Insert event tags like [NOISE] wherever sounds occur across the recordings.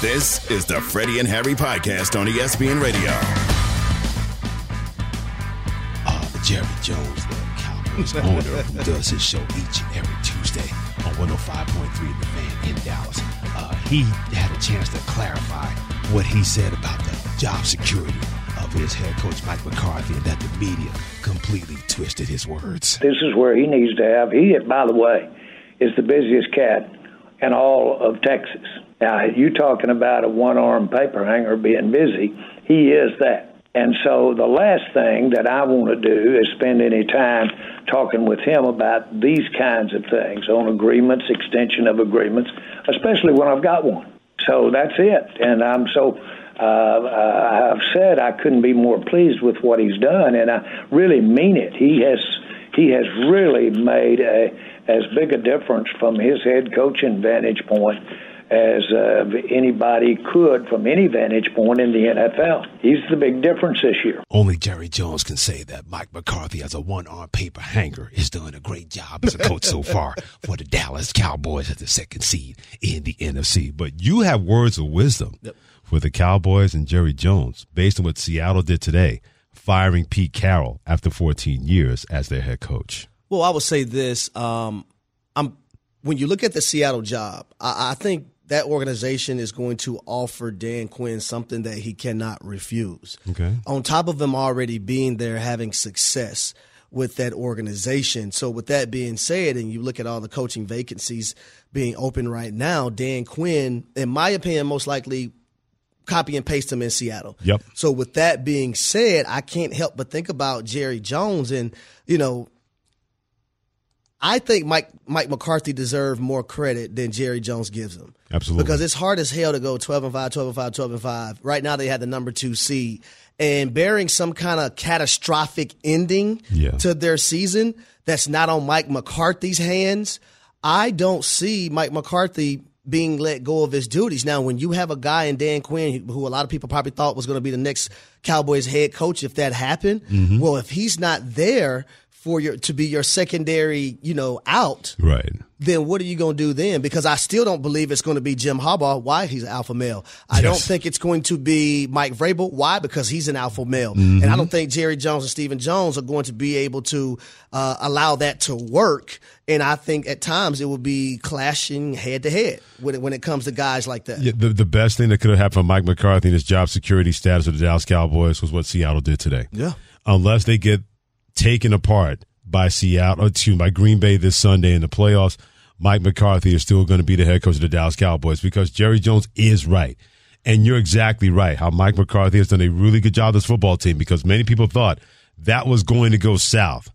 This is the Freddie and Harry podcast on ESPN Radio. Uh, Jerry Jones, the Cowboys owner, who does his show each and every Tuesday on 105.3 The Fan in Dallas. Uh, he had a chance to clarify what he said about the job security of his head coach Mike McCarthy and that the media completely twisted his words. This is where he needs to have. He, by the way, is the busiest cat in all of Texas. Now, you talking about a one-armed paper hanger being busy? He is that. And so the last thing that I want to do is spend any time talking with him about these kinds of things on agreements, extension of agreements, especially when I've got one. So that's it. And I'm so uh, I've said I couldn't be more pleased with what he's done, and I really mean it. He has he has really made a, as big a difference from his head coaching vantage point as uh, anybody could from any vantage point in the NFL. He's the big difference this year. Only Jerry Jones can say that Mike McCarthy, as a one arm paper hanger, is doing a great job as a coach so [LAUGHS] far for the Dallas Cowboys as the second seed in the NFC. But you have words of wisdom yep. for the Cowboys and Jerry Jones based on what Seattle did today, firing Pete Carroll after 14 years as their head coach. Well, I would say this. Um, I'm when you look at the Seattle job, I, I think that organization is going to offer Dan Quinn something that he cannot refuse. Okay. On top of him already being there, having success with that organization. So, with that being said, and you look at all the coaching vacancies being open right now, Dan Quinn, in my opinion, most likely copy and paste him in Seattle. Yep. So, with that being said, I can't help but think about Jerry Jones and, you know, I think Mike Mike McCarthy deserved more credit than Jerry Jones gives him. Absolutely. Because it's hard as hell to go 12 and 5, 12 and 5, 12 and 5. Right now they had the number 2 seed and bearing some kind of catastrophic ending yeah. to their season that's not on Mike McCarthy's hands. I don't see Mike McCarthy being let go of his duties. Now, when you have a guy in Dan Quinn, who a lot of people probably thought was going to be the next Cowboys head coach if that happened, mm-hmm. well, if he's not there, for your to be your secondary, you know, out. Right. Then what are you going to do then? Because I still don't believe it's going to be Jim Harbaugh. Why? He's an alpha male. I yes. don't think it's going to be Mike Vrabel. Why? Because he's an alpha male. Mm-hmm. And I don't think Jerry Jones and Stephen Jones are going to be able to uh, allow that to work. And I think at times it will be clashing head to head when it, when it comes to guys like that. Yeah, the, the best thing that could have happened for Mike McCarthy and his job security status with the Dallas Cowboys was what Seattle did today. Yeah. Unless they get taken apart by Seattle, me, by Green Bay this Sunday in the playoffs, Mike McCarthy is still going to be the head coach of the Dallas Cowboys because Jerry Jones is right. And you're exactly right. How Mike McCarthy has done a really good job this football team because many people thought that was going to go south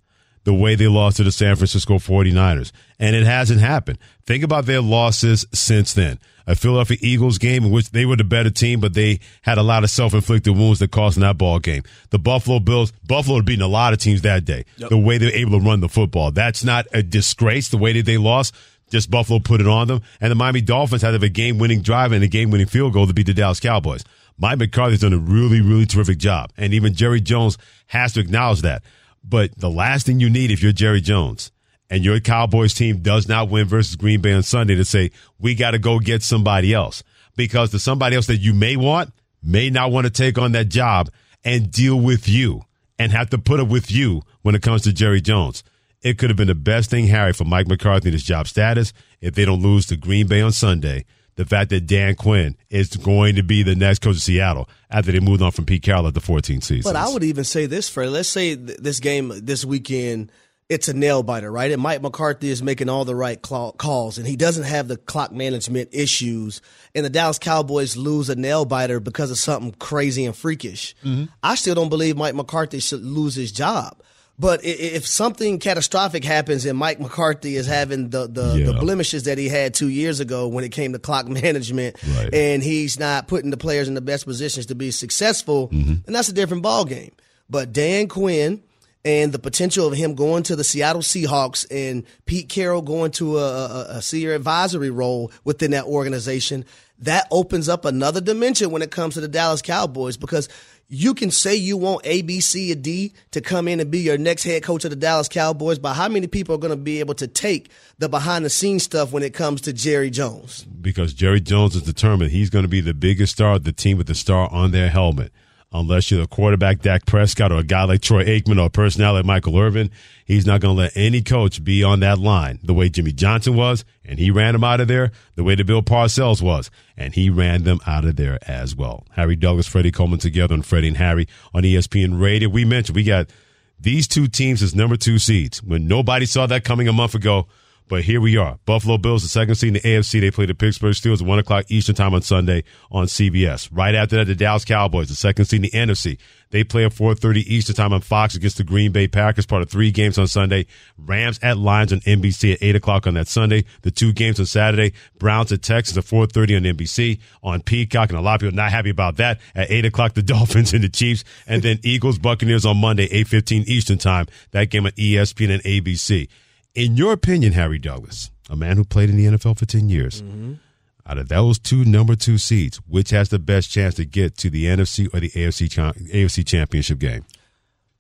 the way they lost to the San Francisco 49ers. And it hasn't happened. Think about their losses since then. A Philadelphia Eagles game in which they were the better team, but they had a lot of self-inflicted wounds that cost them that ball game. The Buffalo Bills, Buffalo had beaten a lot of teams that day. Yep. The way they were able to run the football. That's not a disgrace, the way that they lost. Just Buffalo put it on them. And the Miami Dolphins had a game-winning drive and a game-winning field goal to beat the Dallas Cowboys. Mike McCarthy's done a really, really terrific job. And even Jerry Jones has to acknowledge that. But the last thing you need if you're Jerry Jones and your Cowboys team does not win versus Green Bay on Sunday to say, we got to go get somebody else because the somebody else that you may want may not want to take on that job and deal with you and have to put up with you when it comes to Jerry Jones. It could have been the best thing, Harry, for Mike McCarthy and his job status if they don't lose to Green Bay on Sunday. The fact that Dan Quinn is going to be the next coach of Seattle after they moved on from Pete Carroll at the 14th season. But I would even say this, Fred. Let's say this game this weekend – it's a nail biter, right? And Mike McCarthy is making all the right calls, and he doesn't have the clock management issues. And the Dallas Cowboys lose a nail biter because of something crazy and freakish. Mm-hmm. I still don't believe Mike McCarthy should lose his job But if something catastrophic happens and Mike McCarthy is having the the, yeah. the, blemishes that he had two years ago when it came to clock [LAUGHS] management, right. and he's not putting the players in the best positions to be successful, mm-hmm. and that's a different ball game. But Dan Quinn and the potential of him going to the Seattle Seahawks and Pete Carroll going to a, a, a senior advisory role within that organization, that opens up another dimension when it comes to the Dallas Cowboys because you can say you want A, B, C, or D to come in and be your next head coach of the Dallas Cowboys, but how many people are going to be able to take the behind the scenes stuff when it comes to Jerry Jones? Because Jerry Jones is determined he's going to be the biggest star of the team with the star on their helmet unless you're the quarterback Dak Prescott or a guy like Troy Aikman or a personality like Michael Irvin. He's not going to let any coach be on that line the way Jimmy Johnson was, and he ran them out of there, the way the Bill Parcells was, and he ran them out of there as well. Harry Douglas, Freddie Coleman together and Freddie and Harry on ESPN Radio. We mentioned we got these two teams as number two seeds. When nobody saw that coming a month ago, but here we are. Buffalo Bills, the second seed in the AFC. They play the Pittsburgh Steelers at 1 o'clock Eastern time on Sunday on CBS. Right after that, the Dallas Cowboys, the second seed in the NFC. They play at 4.30 Eastern time on Fox against the Green Bay Packers, part of three games on Sunday. Rams at Lions on NBC at 8 o'clock on that Sunday. The two games on Saturday, Browns at Texans at 4.30 on NBC on Peacock. And a lot of people not happy about that. At 8 o'clock, the [LAUGHS] Dolphins and the Chiefs. And then Eagles, Buccaneers on Monday, 8.15 Eastern time. That game on ESPN and ABC. In your opinion, Harry Douglas, a man who played in the NFL for 10 years, mm-hmm. out of those two number two seeds, which has the best chance to get to the NFC or the AFC, AFC championship game?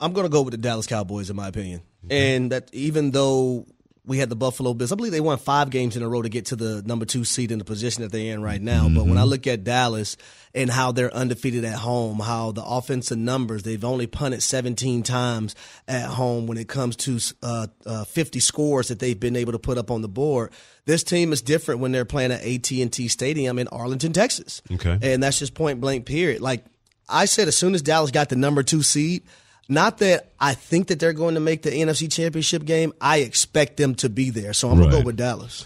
I'm going to go with the Dallas Cowboys, in my opinion. Okay. And that even though we had the Buffalo Bills. I believe they won five games in a row to get to the number two seed in the position that they're in right now. Mm-hmm. But when I mm-hmm. look at Dallas and how they're undefeated at home, how the offensive numbers, they've only punted 17 times at home when it comes to uh, uh, 50 scores that they've been able to put up on the board. This team is different when they're playing at AT&T Stadium in Arlington, Texas. Okay. And that's just point blank period. Like I said, as soon as Dallas got the number two seed – not that I think that they're going to make the NFC Championship game. I expect them to be there. So I'm right. going to go with Dallas.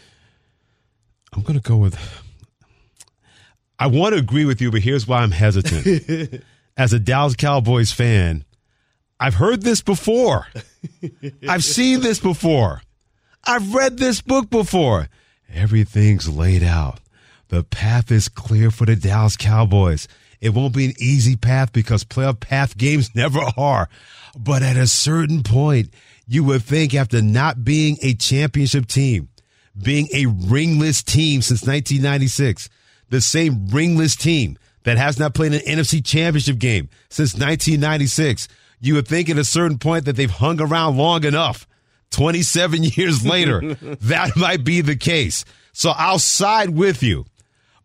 I'm going to go with. I want to agree with you, but here's why I'm hesitant. [LAUGHS] As a Dallas Cowboys fan, I've heard this before. [LAUGHS] I've seen this before. I've read this book before. Everything's laid out. The path is clear for the Dallas Cowboys. It won't be an easy path because playoff path games [LAUGHS] never are. But at a certain point, you would think after not being a championship team, being a ringless team since 1996, the same ringless team that has not played an NFC championship game since 1996, you would think at a certain point that they've hung around long enough. 27 [LAUGHS] years later, [LAUGHS] that might be the case. So I'll side with you.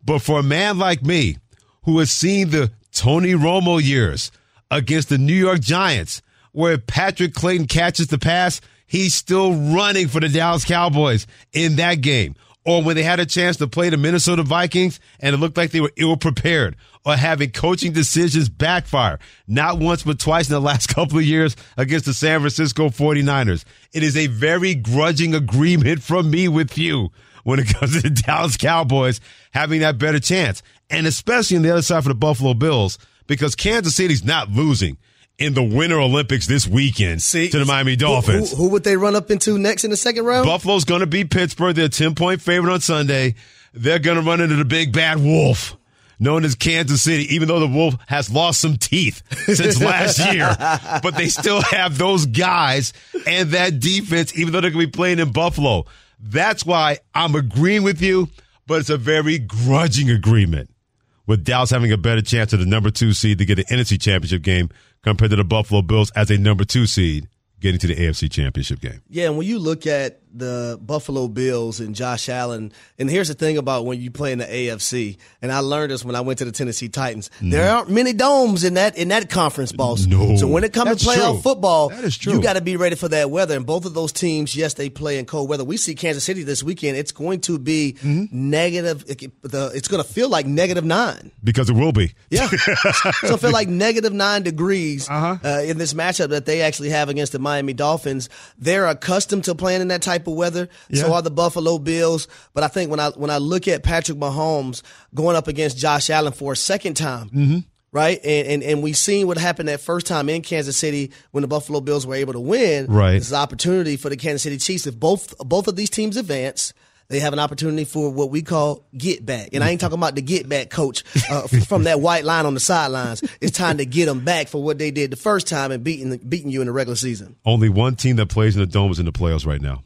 But for a man like me, who has seen the Tony Romo years against the New York Giants, where Patrick Crayton catches the pass, he's still running for the Dallas Cowboys in that game. Or when they had a chance to play the Minnesota Vikings and it looked like they were ill prepared or having coaching decisions backfire, not once but twice in the [LAUGHS] last couple of years against the San Francisco 49ers. It is a very grudging agreement from me with you when it [LAUGHS] comes to the Dallas Cowboys having that better chance. And especially on the other side for the Buffalo Bills, because Kansas City's not losing in the Winter Olympics this weekend See, to the Miami Dolphins. Who, who, who, would they run up into next in the second round? Buffalo's going to beat Pittsburgh. They're a 10 point favorite on Sunday. They're going to run into the big bad wolf known as Kansas City, even though the Wolf has lost some teeth since last year. [LAUGHS] But they still have those guys and that defense, even though they're going to be playing in Buffalo. That's why I'm agreeing with you, but it's a very grudging agreement with Dallas having a better chance of the number two seed to get an NFC championship game compared to the Buffalo Bills as a number two seed getting to the AFC championship game. Yeah, and when you look at the Buffalo Bills and Josh Allen. And here's the thing about when you play in the AFC, and I learned this when I went to the Tennessee Titans. Mm. There aren't many domes in that in that conference, boss. No. So when it comes to playoff football, you got to be ready for that weather. And both of those teams, yes, they play in cold weather. We see Kansas City this weekend. It's going to be mm-hmm. negative. It's going to feel like negative nine because it will be. Yeah, [LAUGHS] so feel like negative nine degrees uh-huh. uh, in this matchup that they actually have against the Miami Dolphins. They're accustomed to playing in that type type of weather. Yeah. So are the Buffalo Bills. But I think when I when I look at Patrick Mahomes going up against Josh Allen for a second time, mm-hmm. right? And, and and we seen what happened that first time in Kansas City when the Buffalo Bills were able to win. Right. This is an opportunity for the Kansas City Chiefs. If both both of these teams advance, they have an opportunity for what we call get back. And I ain't talking about the get back coach uh, [LAUGHS] from that white line on the sidelines. It's time to get them back for what they did the first time and beating beating you in the regular season. Only one team that plays in the dome is in the playoffs right now.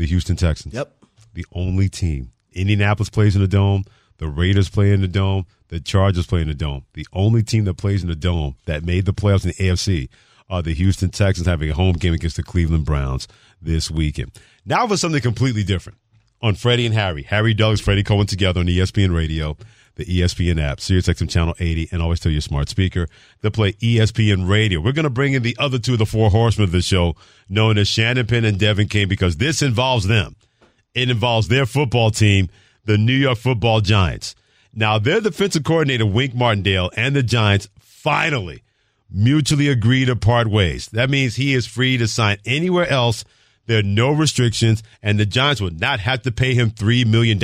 The Houston Texans. Yep. The only team. Indianapolis plays in the dome. The Raiders play in the dome. The Chargers play in the dome. The only team that plays in the dome that made the playoffs in the AFC are the Houston Texans having a home game against the Cleveland Browns this weekend. Now for something completely different on Freddie and Harry. Harry Douglas, Freddie Coleman together on ESPN Radio, the ESPN app, SiriusXM Channel 80, and always tell your smart speaker to play ESPN Radio. We're going to bring in the other two of the four horsemen of the show, known as Shannon Penn and Devin King, because this involves them. It involves their football team, the New York Football Giants. Now, their defensive coordinator, Wink Martindale, and the Giants finally mutually agree to part ways. That means he is free to sign anywhere else. There are no restrictions, and the Giants would not have to pay him $3 million.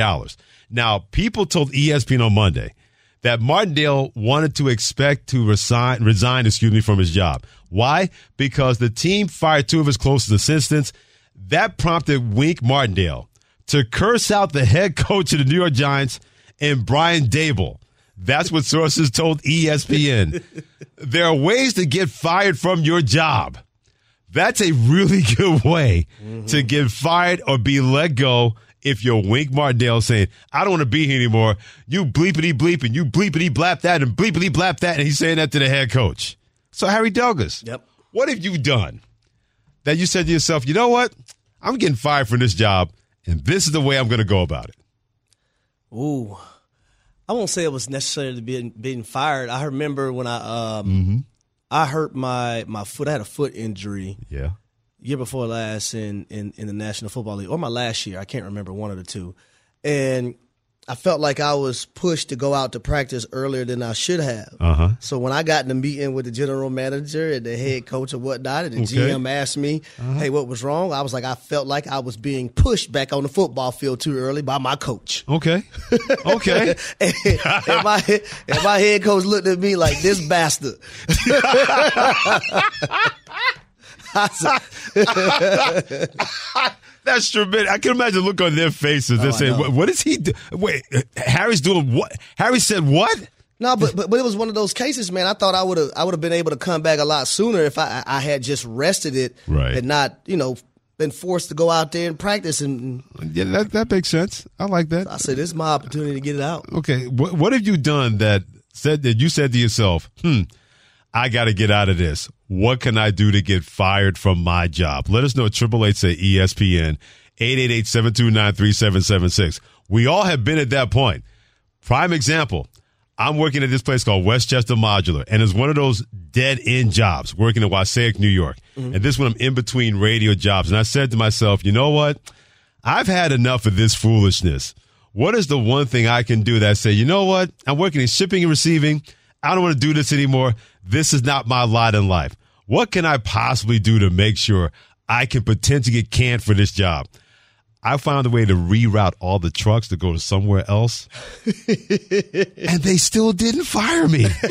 Now, people told ESPN on Monday that Martindale wanted to expect to resign, resign, excuse me, from his job. Why? Because the team fired two of his closest assistants. That prompted Wink Martindale to curse out the head [LAUGHS] coach of the New York Giants and Brian Daboll. That's what sources told ESPN. there are ways to get fired from your job. That's a really [LAUGHS] good way mm-hmm. to get fired or be let go if you're Wink Martindale saying, I don't want to be here anymore. You bleepity bleep and you bleepity blap that and bleepity blap that. And he's saying that to the head coach. So, Harry Douglas, yep. what have you done that you said to yourself, you know what? I'm getting fired from this job, and this is the way I'm going to go about it? Ooh. I won't say it was necessarily being being fired. I remember when I um, mm-hmm. I hurt my my foot. I had a foot injury. Yeah. Year before last in, in in the National Football League, or my last year, I can't remember one of the two. And I felt like I was pushed to go out to practice earlier than I should have. Uh-huh. So when I got in the meeting with the general manager and the head coach and whatnot, and the okay. GM asked me, uh-huh. "Hey, what was wrong?" I was like, I felt like I was being pushed back on the football field too early by my coach. Okay, okay. [LAUGHS] and, and, my and my head coach looked at me like this bastard. [LAUGHS] [LAUGHS] That's tremendous. I can imagine the look on their faces. They're oh, saying, what, "What is he? Do? Wait, Harry's doing what? Harry said what?" No, but, but but it was one of those cases, man. I thought I would have I would have been able to come back a lot sooner if I I had just rested it right. and not you know been forced to go out there and practice. And yeah, that that makes sense. I like that. I said this is my opportunity to get it out. Okay, what what have you done that said that you said to yourself, "Hmm, I got to get out of this. What can I do to get fired from my job? Let us know at 888 say ESPN, 888-729-3776. We all have been at that point. Prime example. I'm working at this place called Westchester Modular, and it's one of those dead end jobs working in Wassaic, New York. Mm-hmm. And this one I'm in between radio jobs. And I said to myself, you know what? I've had enough of this foolishness. What is the one thing I can do that I say, you know what? I'm working in shipping and receiving. I don't want to do this anymore. This is not my lot in life. What can I possibly do to make sure I can potentially get canned for this job? I found a way to reroute all the trucks to go to somewhere else, [LAUGHS] and they still didn't fire me. [LAUGHS]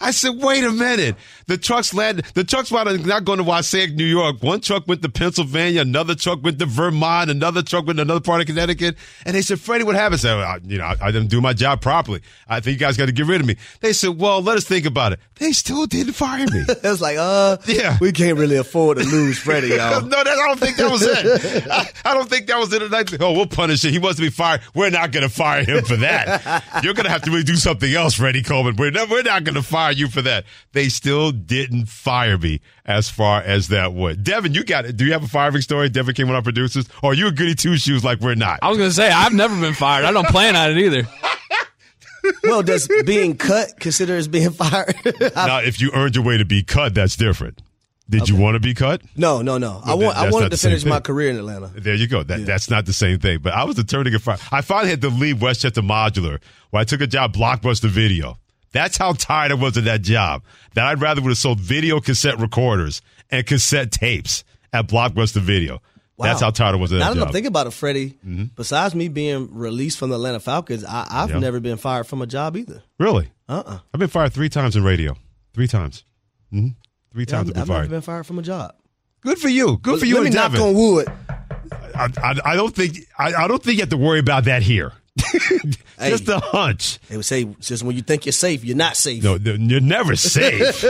I said, "Wait a minute! The trucks landed. The trucks were not going to Wassaic, New York. One truck went to Pennsylvania, another truck went to Vermont, another truck went to another part of Connecticut." And they said, "Freddie, what happened?" I said, well, "You know, I, I didn't do my job properly. I think you guys got to get rid of me." They said, "Well, let us think about it." They still didn't fire me. [LAUGHS] it's like, uh, yeah, we can't really afford to lose Freddie, y'all. no, that, I don't think that was it. [LAUGHS] I, I, don't think that was it. Like, oh, we'll punish him. He wants to be fired. We're not going to fire him for that. [LAUGHS] You're going to have to really do something else, Freddie Coleman. We're not, we're not going to fire you for that. They still didn't fire me as far as that went. Devin, you got it. Do you have a firing story? Devin came on our producers. Or are you a goody two shoes like we're not? I was going to say, I've never been fired. I don't plan on it either. [LAUGHS] well, does being cut consider as being fired? now, if you earned your way to be cut, that's different. Did okay. you want to be cut? No, no, no. Well, I want. I wanted to finish my career in Atlanta. There you go. That, yeah. That's not the same thing. But I was determined to get fired. I finally had to leave Westchester Modular, where I took a job Blockbuster Video. That's how tired I was of that job. That I'd rather would have sold video cassette recorders and cassette tapes at Blockbuster Video. That's how tired I was of that Now that I'm job. thinking about it, Freddie. Besides me being released from the Atlanta Falcons, I, I've Yeah. never been fired from a job either. really? Uh uh I've been fired three times in radio. Three times. hmm Three times I've been I've never fired. been fired from a job. Good for you. Good for you Let me and knock Devin. on wood. I, I, I don't think I, I don't think you have to worry about that here. [LAUGHS] Hey. Just a hunch. They would say just when you think you're safe, you're not safe. No, no, you're never safe.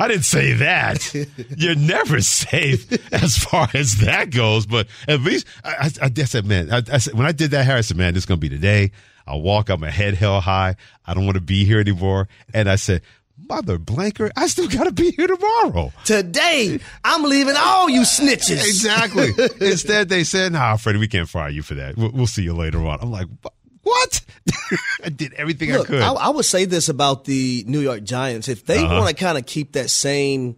I didn't say that. You're never safe as far as that goes. But at least I, I, I said, man, I, I said, when I did that, Harry I said, man, this is gonna be today. I'll walk up my head held high. I don't want to be here anymore. And I said, mother blanker, I still gotta be here tomorrow. Today, I'm leaving all you snitches. Exactly. [LAUGHS] Instead, they said, "Nah, Freddie, we can't fire you for that. We'll, we'll see you later on." I'm like, "What?" [LAUGHS] I did everything Look, I could. I, I would say this about the New York Giants: if they Uh-huh. want to kind of keep that same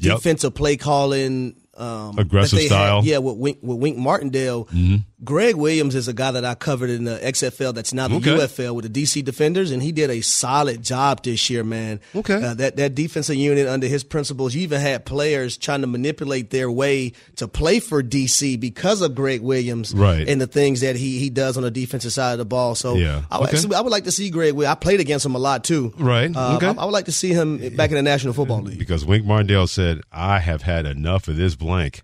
Yep. defensive play calling, um, Aggressive style. had, yeah, with Wink, with Wink Martindale, Mm-hmm. Gregg Williams is a guy that I covered in the XFL. That's now the Okay. UFL with the DC Defenders, and he did a solid job this year, man. Okay. uh, that that defensive unit under his principles, you even had players trying to manipulate their way to play for DC because of Gregg Williams, Right. And the things that he he does on the defensive side of the ball. So Yeah. I, would Okay. I would like to see Gregg. Williams. I played against him a lot too. Right. Uh, Okay. I, I would like to see him back in the National Football League. because Wink Martindale said, "I have had enough of this blank.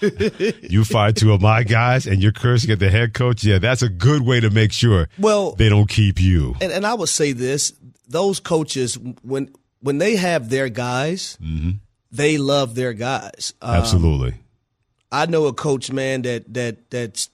[LAUGHS] you fired two of my guys, and you're cursing at the head coach. Yeah, that's a good way to make sure Well- they don't keep you." And, and I would say this: those coaches, when when they have their guys, they love their guys. Um, Absolutely. I know a coach, man, that that that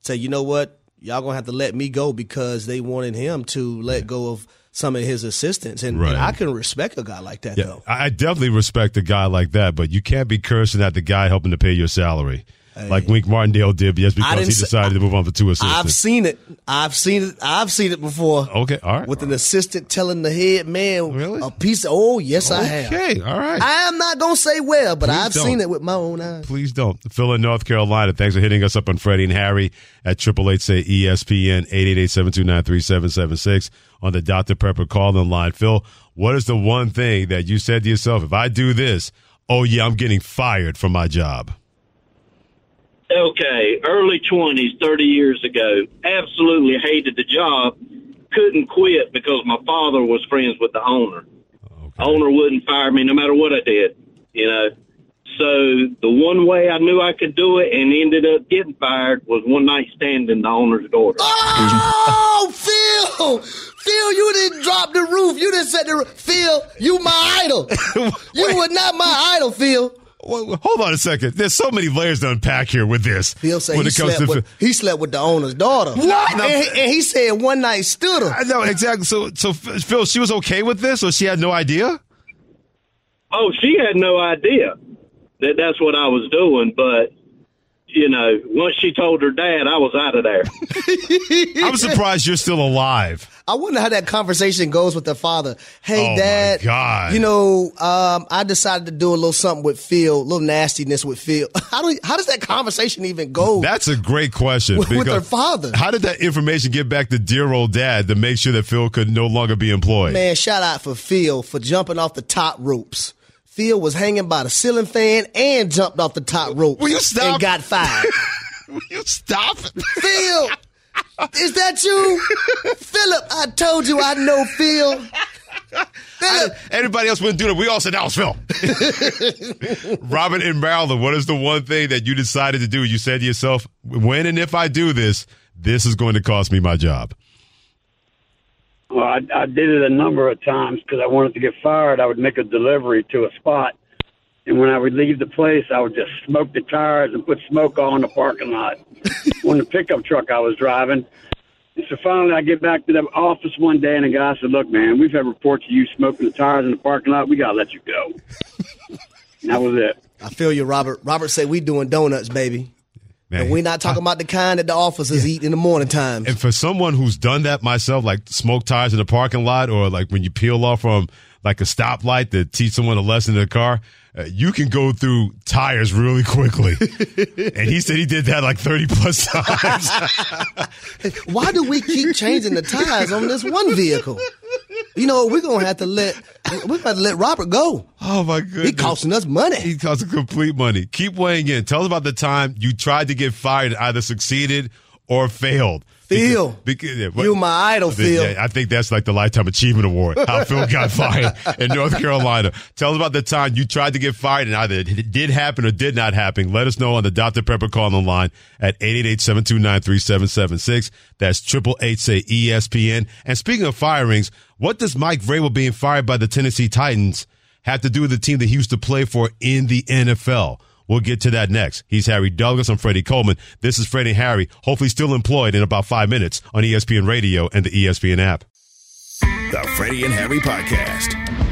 say, you know what, y'all gonna have to let me go because they wanted him to let go of some of his assistants, and, Right. and I can respect a guy like that Yeah, though. I I definitely respect a guy like that, but you can't be cursing at the guy helping to pay your salary, like Wink Martindale did, just because he decided to move on for two I've assistants. seen it. I've seen it. I've seen it before. Okay, all right. With an assistant telling the head man Really? a piece of. Oh yes, I have. Okay, all right. I am not gonna say where, but Please I've don't. seen it with my own eyes. Please don't. Phil in North Carolina, thanks for hitting us up on Freddie and Harry at triple eight say ESPN eight eight eight seven two nine three seven seven six on the Dr Pepper call in line. Phil, what is the one thing that you said to yourself? If I do this, oh yeah, I'm getting fired from my job. Okay, early 20s, 30 years ago, absolutely hated the job, couldn't quit because my father was friends with the owner. Owner wouldn't fire me no matter what I did, you know. So the one way I knew I could do it and ended up getting fired was one night standing the owner's daughter. Oh, Phil! Phil, you didn't drop the roof. You didn't set the roof. Phil, you my idol. [LAUGHS] you were not my idol, Phil. Well, hold on a second. There's so many layers to unpack here with this. Phil said when he it comes slept, to with, he slept with the owner's daughter. What? And, he, and he said one night stood her. I know exactly. So, so Phil, she was okay with this, or she had no idea. Oh, she had no idea that that's what I was doing, but you know, once she told her dad, I was out of there. [LAUGHS] I'm surprised you're still alive. I wonder how that conversation goes with the father. Hey, Oh, my dad. God. You know, um, I decided to do a little something with Phil, a little nastiness with Phil. [LAUGHS] How do how does that conversation even go? That's a great question. With- with her father. How did that information get back to dear old dad to make sure that Phil could no longer be employed? Man, shout out for Phil for jumping off the top ropes. Phil was hanging by the ceiling fan and jumped off the top rope. Will you stop? And got fired. [LAUGHS] Will you stop? Phil, is that you? Philip, I told you I know Phil. Philip, Everybody else wouldn't do it. We all said that was Phil. [LAUGHS] Robin in Maryland, what is the one thing that you decided to do? You said to yourself, when and if I do this, this is going to cost me my job. Well, I, I did it a number of times because I wanted to get fired. I would make a delivery to a spot, and when I would leave the place, I would just smoke the tires and put smoke all in the parking lot [LAUGHS] on the pickup truck I was driving. And so finally, I get back to the office one day, and the guy said, "Look, man, we've had reports of you smoking the tires in the parking lot. We gotta let you go." and [LAUGHS] that was it. I feel you, Robert. Robert said we doing donuts, baby. Man, And we're not talking about the kind that the officers eat in the morning times. And for someone who's done that myself, like smoke tires in the parking lot, or like when you peel off from like a stoplight to teach someone a lesson in the car, uh, you can go through tires really quickly. [LAUGHS] and he said he did that like 30 plus times. [LAUGHS] Why do we keep changing the tires on this one vehicle? You know, we're gonna have to let we got to let Robert go. Oh my goodness, he costing us money. He costing complete money. Keep weighing in. Tell us about the time you tried to get fired, and either succeeded or failed. Phil, because, because, you my idol, Phil. I think that's like the Lifetime Achievement Award. How [LAUGHS] Phil got fired in North Carolina. Tell us about the time you tried to get fired and either it did happen or did not happen. Let us know on the Dr. Pepper call on the line at 888-729-3776. That's triple eight say ESPN. And speaking of firings, what does Mike Vrabel being fired by the Tennessee Titans have to do with the team that he used to play for in the NFL? We'll get to that next. He's Harry Douglas. I'm Freddie Coleman. This is Freddie Harry, hopefully still employed in about five minutes on ESPN Radio and the ESPN app. The Freddie and Harry Podcast.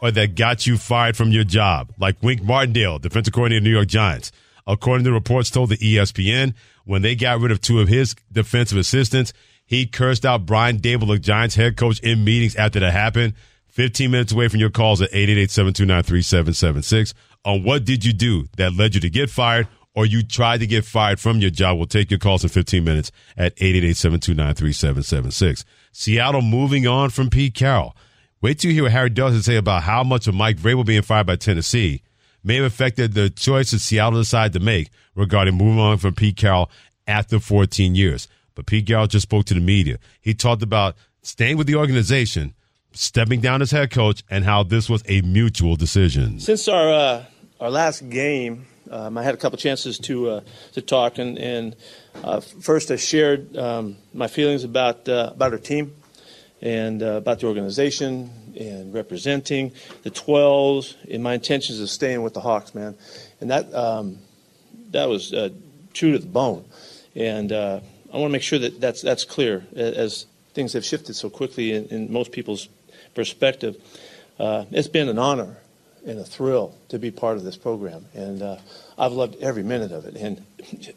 or that got you fired from your job, like Wink Martindale, defensive coordinator of the New York Giants. According to reports told the ESPN, when they got rid of two of his defensive assistants, he cursed out Brian Daboll, the Giants head coach, in meetings after that happened. 15 minutes away from your calls at 888-729-3776 on uh, what did you do that led you to get fired or you tried to get fired from your job. We'll take your calls in 15 minutes at 888-729-3776. Seattle moving on from Pete Carroll. Wait till you hear what Harry Douglas say about how much of Mike Vrabel being fired by Tennessee may have affected the choices Seattle decided to make regarding moving on from Pete Carroll after 14 years. But Pete Carroll just spoke to the media. He talked about staying with the organization, stepping down as head coach, and how this was a mutual decision. Since our uh, our last game, um, I had a couple chances to uh, to talk, and, and uh, first I shared um, my feelings about uh, about our team and uh, about the organization and representing the 12s and my intentions of staying with the Hawks, man. And that um, that was uh, true to the bone. And uh, I want to make sure that that's that's clear as things have shifted so quickly in, in most people's perspective. Uh, it's been an honor and a thrill to be part of this program, and uh, I've loved every minute of it. And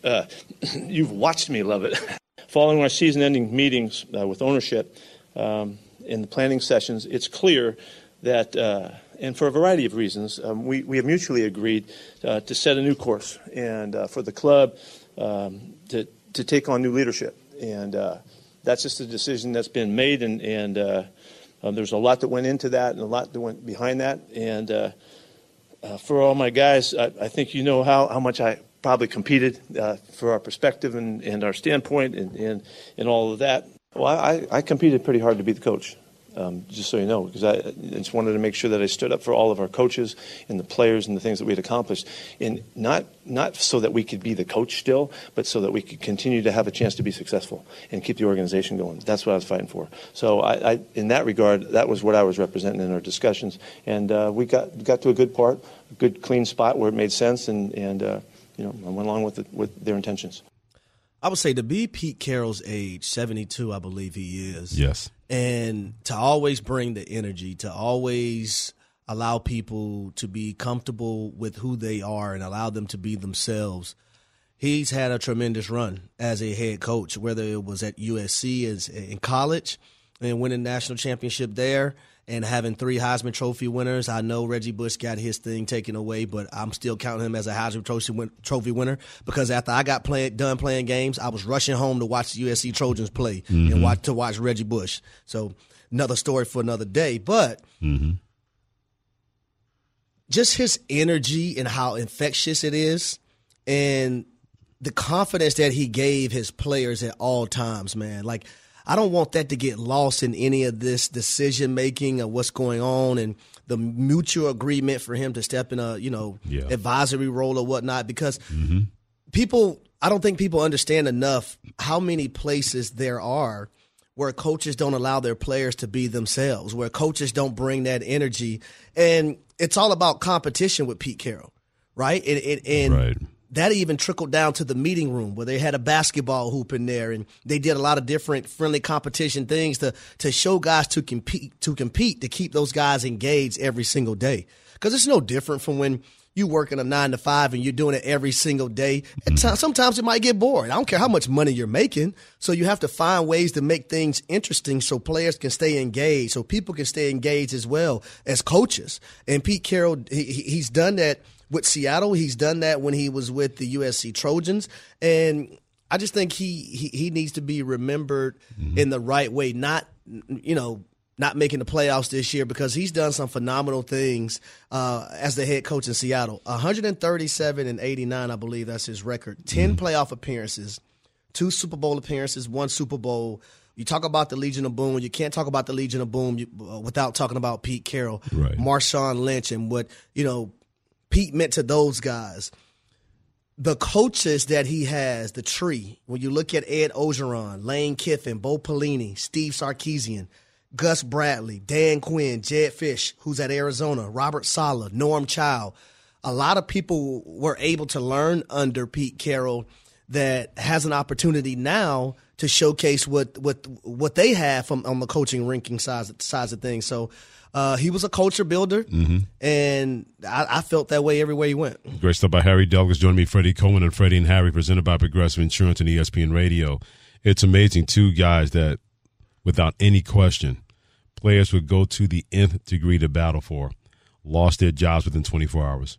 uh, [LAUGHS] you've watched me love it. [LAUGHS] Following our season-ending meetings with ownership um, in the planning sessions, it's clear that, uh, and for a variety of reasons, um, we, we have mutually agreed uh, to set a new course and uh, for the club um, to, to take on new leadership. And uh, that's just a decision that's been made, and, and uh, um, there's a lot that went into that and a lot that went behind that. And uh, for all my guys, I, I, think you know how, how much I probably competed for our perspective and, and our standpoint and, and, and all of that. Well, I, I competed pretty hard to be the coach, Um, just so you know, because I, just wanted to make sure that I stood up for all of our coaches and the players and the things that we had accomplished, and not not so that we could be the coach still, but so that we could continue to have a chance to be successful and keep the organization going. That's what I was fighting for. So, I, I in that regard, that was what I was representing in our discussions, and uh, we got got to a good part, a good clean spot where it made sense, and and uh, you know I went along with it, with their intentions. I would say to be Pete Carroll's age, 72, I believe he is. Yes. And to always bring the energy, to always allow people to be comfortable with who they are and allow them to be themselves. He's had a tremendous run as a head coach, whether it was at USC as in college and winning national championship there and having three Heisman Trophy winners. I know Reggie Bush got his thing taken away, but I'm still counting him as a Heisman Trophy winner because after I got play, done playing games, I was rushing home to watch the USC Trojans play mm-hmm. and watch to watch Reggie Bush. So another story for another day, but. Mm-hmm. Just his energy and how infectious it is, and the confidence that he gave his players at all times, man. Like I don't want that to get lost in any of this decision making of what's going on and the mutual agreement for him to step in a you know yeah. advisory role or whatnot because mm-hmm. people I don't think people understand enough how many places there are where coaches don't allow their players to be themselves, where coaches don't bring that energy, and it's all about competition with Pete Carroll, right? And, and, and right that even trickled down to the meeting room where they had a basketball hoop in there and they did a lot of different friendly competition things to to show guys to compete to compete to keep those guys engaged every single day because it's no different from when you work in a nine to five and you're doing it every single day. Sometimes it might get boring. I don't care how much money you're making. So you have to find ways to make things interesting so players can stay engaged, so people can stay engaged as well as coaches. And Pete Carroll, he, he's done that with Seattle. He's done that when he was with the USC Trojans, and I just think he he, he needs to be remembered mm-hmm. in the right way, not you know not making the playoffs this year because he's done some phenomenal things uh, as the head coach in Seattle. 137 and 89, I believe that's his record. 10 mm-hmm. playoff appearances, two Super Bowl appearances, one Super Bowl. You talk about the Legion of Boom. You can't talk about the Legion of Boom uh, without talking about Pete Carroll, right. Marshawn Lynch, and what you know Pete meant to those guys. The coaches that he has, the tree, when you look at Ed Orgeron, Lane Kiffin, Bo Pelini, Steve Sarkisian, Gus Bradley, Dan Quinn, Jedd Fisch, who's at Arizona, Robert Saleh, Norm Chow, a lot of people were able to learn under Pete Carroll that has an opportunity now to showcase what what what they have from on the coaching ranking size size of things. So uh, he was a culture builder, mm-hmm. and I, I, felt that way everywhere he went. Great stuff by Harry Douglas. Joining me, Freddie Coleman and Freddie and Harry, presented by Progressive Insurance and ESPN Radio. It's amazing, two guys that, without any question, players would go to the nth degree to battle for, lost their jobs within 24 hours.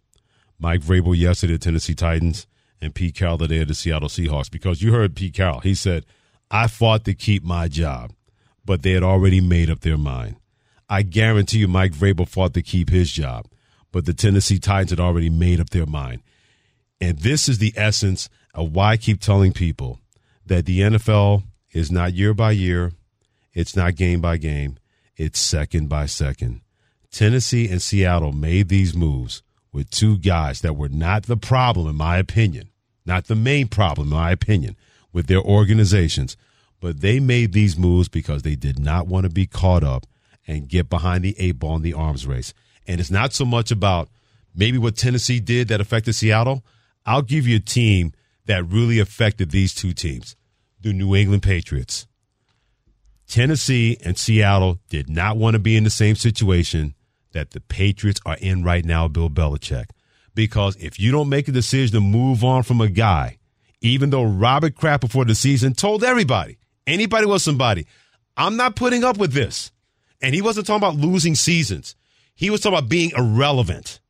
Mike Vrabel yesterday, Tennessee Titans, and Pete Carroll today at the Seattle Seahawks. Because you heard Pete Carroll, he said, "I fought to keep my job, but they had already made up their mind." I guarantee you Mike Vrabel fought to keep his job, but the Tennessee Titans had already made up their mind. And this is the essence of why I keep telling people that the NFL is not year by year, it's not game by game, it's second by second. Tennessee and Seattle made these moves with two guys that were not the problem, in my opinion, not the main problem, in my opinion, with their organizations. But they made these moves because they did not want to be caught up and get behind the eight ball in the arms race. And it's not so much about maybe what Tennessee did that affected Seattle. I'll give you a team that really affected these two teams the New England Patriots. Tennessee and Seattle did not want to be in the same situation that the Patriots are in right now, Bill Belichick. Because if you don't make a decision to move on from a guy, even though Robert Kraft before the season told everybody, anybody was somebody, I'm not putting up with this. And he wasn't talking about losing seasons. He was talking about being irrelevant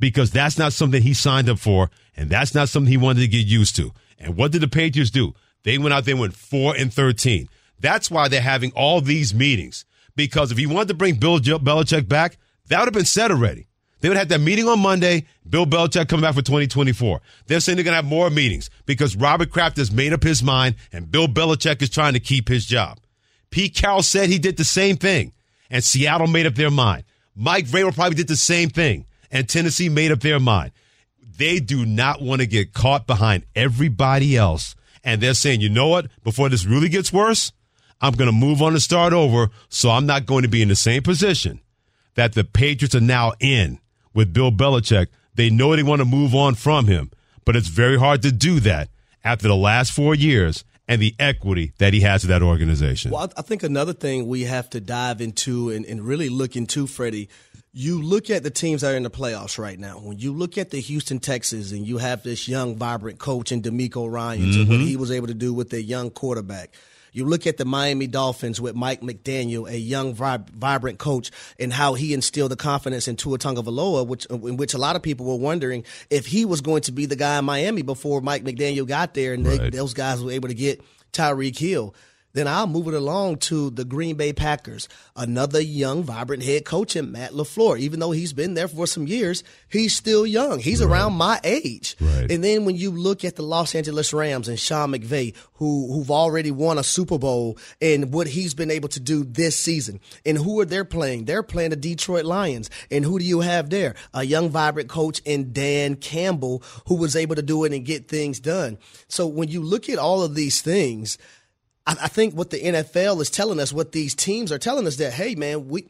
because that's not something he signed up for, and that's not something he wanted to get used to. And what did the Patriots do? They went out there went 4 and 13. That's why they're having all these meetings. Because if he wanted to bring Bill Belichick back, that would have been said already. They would have that meeting on Monday. Bill Belichick coming back for 2024. They're saying they're going to have more meetings because Robert Kraft has made up his mind and Bill Belichick is trying to keep his job. Pete Carroll said he did the same thing. And Seattle made up their mind. Mike Vrabel probably did the same thing, and Tennessee made up their mind. They do not want to get caught behind everybody else, and they're saying, you know what? Before this really gets worse, I'm going to move on and start over, so I'm not going to be in the same position that the Patriots are now in with Bill Belichick. They know they want to move on from him, but it's very hard to do that after the last four years and the equity that he has to that organization. Well, I think another thing we have to dive into and, and really look into, Freddie, you look at the teams that are in the playoffs right now. When you look at the Houston Texans and you have this young, vibrant coach in DeMeco Ryan mm-hmm. and what he was able to do with a young quarterback. You look at the Miami Dolphins with Mike McDaniel, a young, vibrant coach, and how he instilled the confidence in Tua Tagovailoa, which in which a lot of people were wondering if he was going to be the guy in Miami before Mike McDaniel got there, and right. they, those guys were able to get Tyreek Hill. Then I'll move it along to the Green Bay Packers. Another young, vibrant head coach in Matt LaFleur. Even though he's been there for some years, he's still young. He's right. around my age. Right. And then when you look at the Los Angeles Rams and Sean McVay, who, who've already won a Super Bowl and what he's been able to do this season. And who are they playing? They're playing the Detroit Lions. And who do you have there? A young, vibrant coach in Dan Campbell who was able to do it and get things done. So when you look at all of these things, I, I think what the NFL is telling us, what these teams are telling us, that hey, man, we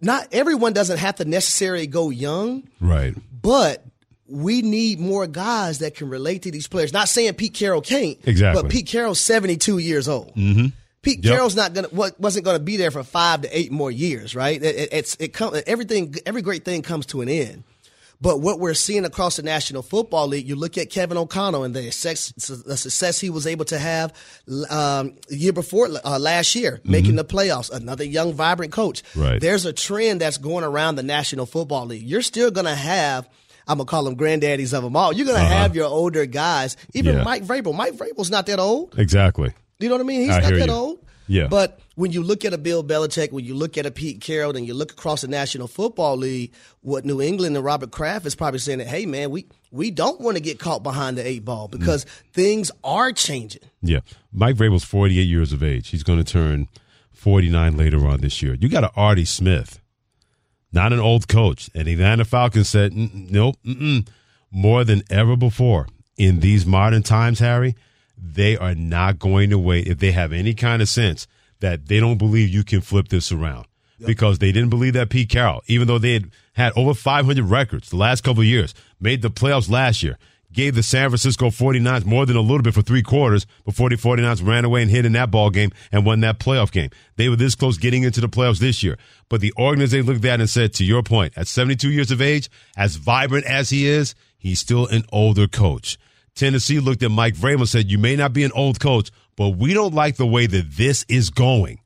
not everyone doesn't have to necessarily go young, right? But we need more guys that can relate to these players. Not saying Pete Carroll can't, exactly, but Pete Carroll's seventy two years old. Mm-hmm. Pete yep. Carroll's not gonna wasn't gonna be there for five to eight more years, right? It, it, it's it come, everything every great thing comes to an end. But what we're seeing across the National Football League, you look at Kevin O'Connell and the success, the success he was able to have um, year before uh, last year, mm-hmm. making the playoffs. Another young, vibrant coach. Right. There's a trend that's going around the National Football League. You're still going to have. I'm gonna call them granddaddies of them all. You're gonna uh-huh. have your older guys. Even yeah. Mike Vrabel. Mike Vrabel's not that old. Exactly. Do you know what I mean? He's I not that you. old. Yeah. But when you look at a Bill Belichick, when you look at a Pete Carroll, and you look across the National Football League, what New England and Robert Kraft is probably saying that, hey man, we we don't want to get caught behind the eight ball because mm. things are changing. Yeah. Mike Vrabel's 48 years of age. He's going to turn 49 later on this year. You got a Arthur Smith, not an old coach. And the Atlanta Falcons said, nope, more than ever before in these modern times, Harry – they are not going to wait if they have any kind of sense that they don't believe you can flip this around yep. because they didn't believe that Pete Carroll, even though they had had over 500 records the last couple of years, made the playoffs last year, gave the San Francisco 49ers more than a little bit for three quarters before the 49ers ran away and hit in that ball game and won that playoff game. They were this close getting into the playoffs this year. But the organization looked at and said, to your point, at 72 years of age, as vibrant as he is, he's still an older coach. Tennessee looked at Mike Vrabel and said, "You may not be an old coach, but we don't like the way that this is going."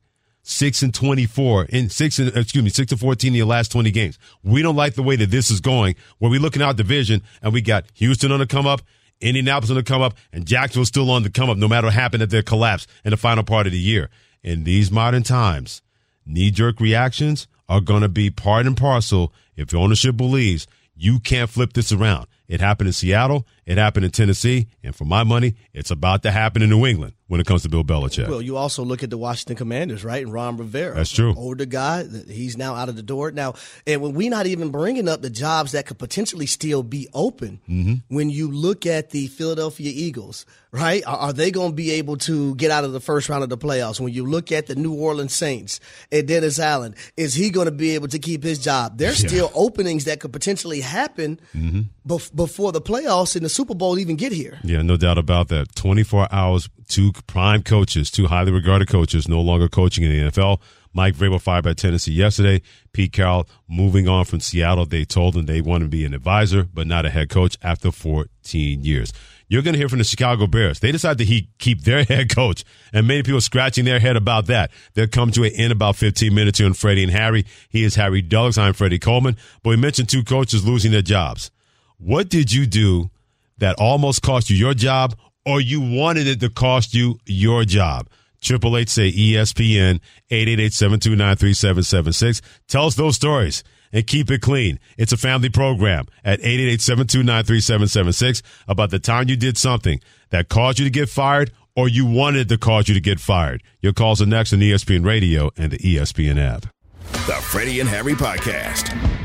Six and twenty-four in six and excuse me, six to fourteen in the last twenty games. We don't like the way that this is going. Where we look in our division and we got Houston on the come up, Indianapolis on the come up, and Jacksonville still on the come up. No matter what happened at their collapse in the final part of the year. In these modern times, knee-jerk reactions are going to be part and parcel. If ownership believes you can't flip this around. It happened in Seattle. It happened in Tennessee. And for my money, it's about to happen in New England when it comes to Bill Belichick. Well, you also look at the Washington Commanders, right? And Ron Rivera. That's true. Older guy. He's now out of the door. Now, and when we're not even bringing up the jobs that could potentially still be open, mm-hmm. when you look at the Philadelphia Eagles, right? Are, are they going to be able to get out of the first round of the playoffs? When you look at the New Orleans Saints and Dennis Allen, is he going to be able to keep his job? There's yeah. still openings that could potentially happen mm-hmm. bef- before the playoffs and the Super Bowl even get here. Yeah, no doubt about that. 24 hours, two prime coaches, two highly regarded coaches, no longer coaching in the NFL. Mike Vrabel fired by Tennessee yesterday. Pete Carroll moving on from Seattle. They told him they want to be an advisor, but not a head coach after 14 years. You're going to hear from the Chicago Bears. They decided to he, keep their [LAUGHS] head coach, and many people scratching their head about that. They'll come to it in about 15 minutes here on Freddie and Harry. He is Harry Douglas. I'm Freddie Coleman. But we mentioned two coaches losing their jobs. What did you do that almost cost you your job or you wanted it to cost you your job? Triple H say ESPN 888-729-3776. Tell us those stories and keep it clean. It's a family program at 888-729-3776 about the time you did something that caused you to get fired or you wanted to cause you to get fired. Your calls are next on ESPN Radio and the ESPN app. The Freddie and Harry Podcast.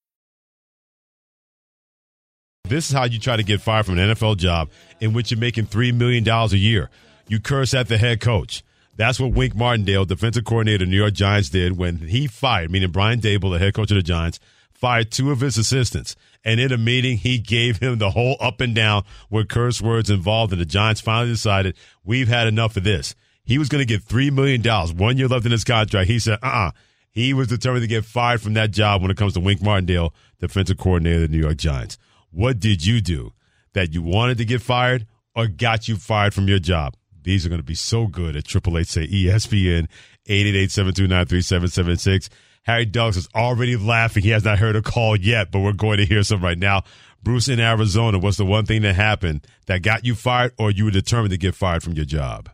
This is how you try to get fired from an NFL job in which you're making $3 million a year. You curse at the head coach. That's what Wink Martindale, defensive coordinator of the New York Giants, did when he fired, meaning Brian Daboll, the head coach of the Giants, fired two of his assistants. And in a meeting, he gave him the whole up and down with curse words involved. And the Giants finally decided, we've had enough of this. He was going to get $3 million, one year left in his contract. He said, uh uh-uh. uh He was determined to get fired from that job when it comes to Wink Martindale, defensive coordinator of the New York Giants. What did you do that you wanted to get fired or got you fired from your job? These are going to be so good at Triple H say ESPN 888-729-3776. Harry Douglas is already laughing. He has not heard a call yet, but we're going to hear some right now. Bruce in Arizona, what's the one thing that happened that got you fired or you were determined to get fired from your job?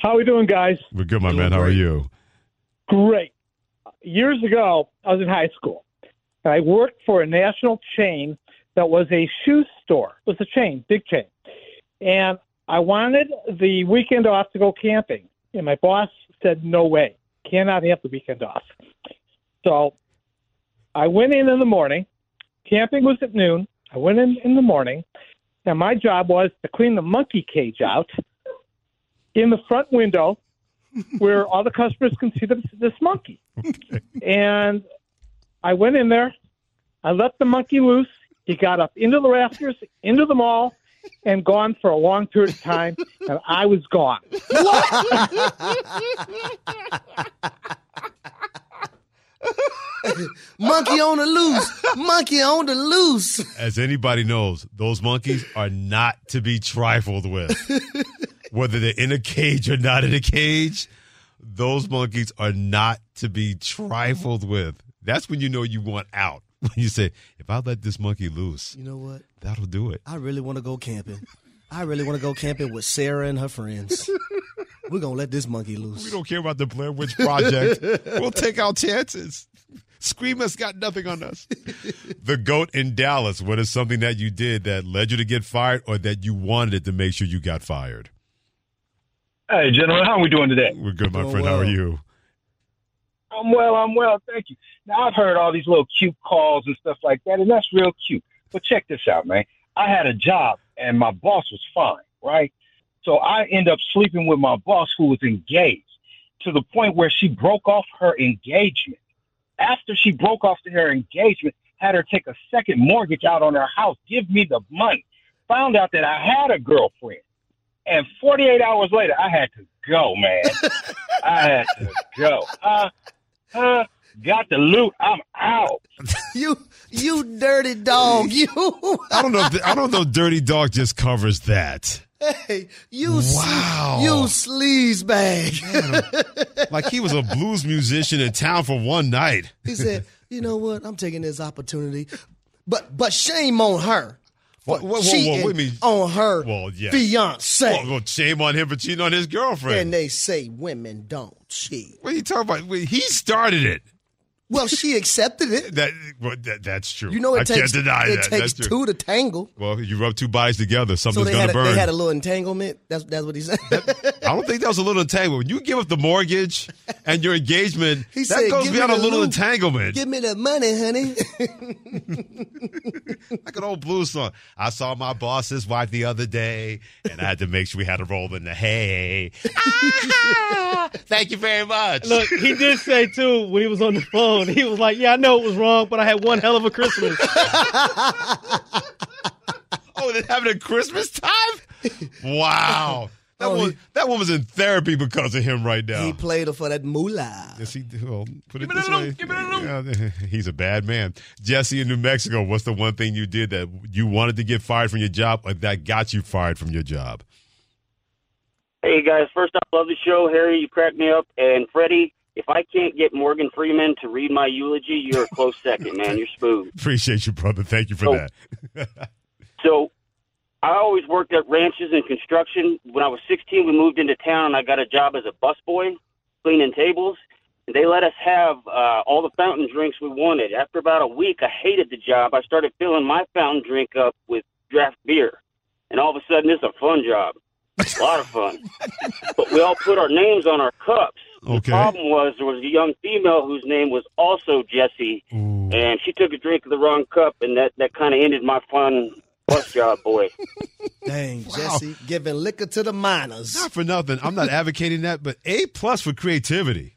How are we doing, guys? We're good, my doing man. How are you? Great. Years ago, I was in high school. I worked for a national chain that was a shoe store. It was a chain, big chain. And I wanted the weekend off to go camping. And my boss said, no way, cannot have the weekend off. So I went in in the morning. Camping was at noon. I went in in the morning. And my job was to clean the monkey cage out in the front window where all the customers can see this, this monkey. [LAUGHS] And I went in there. I let the monkey loose. He got up into the rafters, into the mall, and gone for a long period of time. And I was gone. [LAUGHS] Monkey on the loose. Monkey on the loose. As anybody knows, those monkeys are not to be trifled with. Whether they're in a cage or not in a cage, those monkeys are not to be trifled with. That's when you know you want out. [LAUGHS] When you say, if I let this monkey loose, You know what? that'll do it. I really want to go camping. I really want to go camping with Sarah and her friends. We're going to let this monkey loose. We don't care about the Blair Witch Project. we'll take our chances. Screamer's got nothing on us. [LAUGHS] the GOAT in Dallas, what is something that you did that led you to get fired or that you wanted to make sure you got fired? Hey, gentlemen, how are we doing today? We're good, my Doing friend. How are you? I'm well. I'm well. Thank you. Now I've heard all these little cute calls and stuff like that, and that's real cute. But check this out, man. I had a job, and my boss was fine, right? So I end up sleeping with my boss, who was engaged, to the point where she broke off her engagement. After she broke off her engagement, had her take a second mortgage out on her house, give me the money. Found out that I had a girlfriend, and 48 hours later, I had to go, man. [LAUGHS] I had to go. Uh, uh, [LAUGHS] got the loot. I'm out. [LAUGHS] You, you dirty dog. You. I don't know. If, I don't know. Dirty Dog just covers that. Hey, you. Wow. You sleaze bag. Like he was a blues musician in town for one night. He said, "You know what? I'm taking this opportunity, but but shame on her whoa, whoa, cheating a minute. on her Well, yeah. fiance." Well, well, shame on him for cheating on his girlfriend. and they say women don't cheat. what are you talking about? He started it. Well, she accepted it. That, well, that that's true. You know, it I takes can't deny it that. takes that's true. two to tangle. Well, you rub two bodies together, So something's they gonna had a, burn. they had a little entanglement. That's that's what he said. I don't think that was a little entanglement. When you give up the mortgage and your engagement, [LAUGHS] He that said, goes "Give me beyond a the little loot. entanglement. Give me the money, honey. [LAUGHS] like an old blues song. I saw my boss's wife the other day, and I had to make sure we had a roll in the hay. [LAUGHS] Ah, thank you very much. Look, he did say too when he was on the phone. He was like, "Yeah, I know it was wrong, but I had one hell of a Christmas." [LAUGHS] Oh, they're having a Christmas time? Wow. [LAUGHS] That, Oh, one, he- that woman's in therapy because of him right now. he played her for that moolah. Yes, he well, put it this way. Yeah, [LAUGHS] he's a bad man. Jesse in New Mexico, what's the one thing you did that you wanted to get fired from your job or that got you fired from your job? Hey guys, first off, love the show. Harry, you crack me up, and Freddie. If I can't get Morgan Freeman to read my eulogy, you're a close second, man. You're smooth. [LAUGHS] Appreciate you, brother. Thank you for So- that. [LAUGHS] So I always worked at ranches and construction. When I was 16, we moved into town and I got a job as a busboy cleaning tables. And they let us have uh, all the fountain drinks we wanted. After about a week, I hated the job. I started filling my fountain drink up with draft beer. And all of a sudden, it's a fun job. A lot of fun. [LAUGHS] but we all put our names on our cups. The Okay. problem was there was a young female whose name was also Jessie, and she took a drink of the wrong cup, and that, that kind of ended my fun bus job, boy. [LAUGHS] Dang, Jesse, giving liquor to the minors. Not for nothing. I'm not advocating that, but A plus for creativity.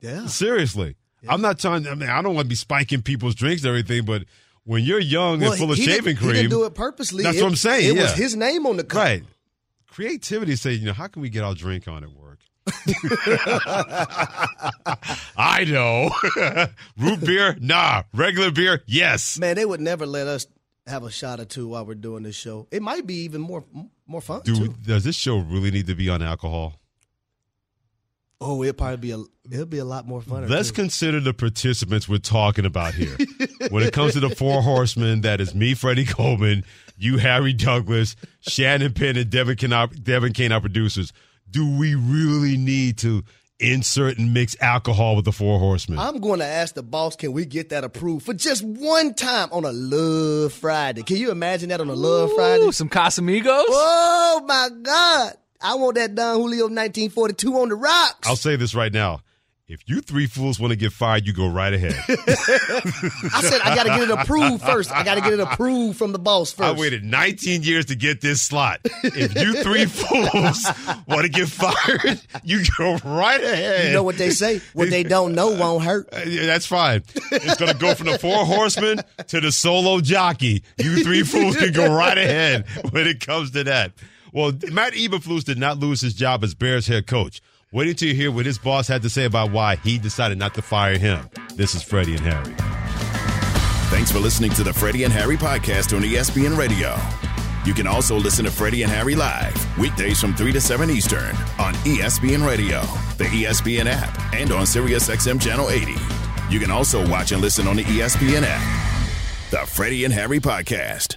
Yeah. Seriously. I'm not trying I mean, I don't want to be spiking people's drinks and everything, but when you're young Well, and full of he shaving didn't, cream. He didn't do it purposely. That's It- what I'm saying. It yeah. was his name on the cup. Right. Creativity say, you know, how can we get our drink on at work? [LAUGHS] I know. [LAUGHS] Root beer? Nah. Regular beer? Yes. Man, they would never let us have a shot or two while we're doing this show. It might be even more more fun. too. Dude, does this show really need to be on alcohol? Oh, it'll probably be a it'll be a lot more fun. Let's consider the participants we're talking about here. [LAUGHS] when it comes to the four horsemen, that is me, Freddie Coleman, you, Harry Douglas, Shannon Penn, and Devin Kane, Devin Kane, our producers. Do we really need to insert and mix alcohol with the four horsemen? I'm going to ask the boss, can we get that approved for just one time on a Love Friday? Can you imagine that on a Love Friday? Some Casamigos? Oh my God. I want that Don Julio 1942 on the rocks. I'll say this right now. If you three fools want to get fired, you go right ahead. [LAUGHS] I said I got to get it approved first. I got to get it approved from the boss first. I waited 19 years to get this slot. If you three [LAUGHS] fools want to get fired, you go right ahead. You know what they say? What they don't know won't hurt. Uh, yeah, That's fine. It's going to go from the four horsemen to the solo jockey. You three fools can go right ahead when it comes to that. Well, Matt Eberflus did not lose his job as Bears head coach. Wait until you hear what his boss had to say about why he decided not to fire him. This is Freddie and Harry. Thanks for listening to the Freddie and Harry podcast on ESPN Radio. You can also listen to Freddie and Harry live weekdays from 3 to 7 Eastern on ESPN Radio, the ESPN app, and on SiriusXM Channel 80. You can also watch and listen on the ESPN app. The Freddie and Harry podcast.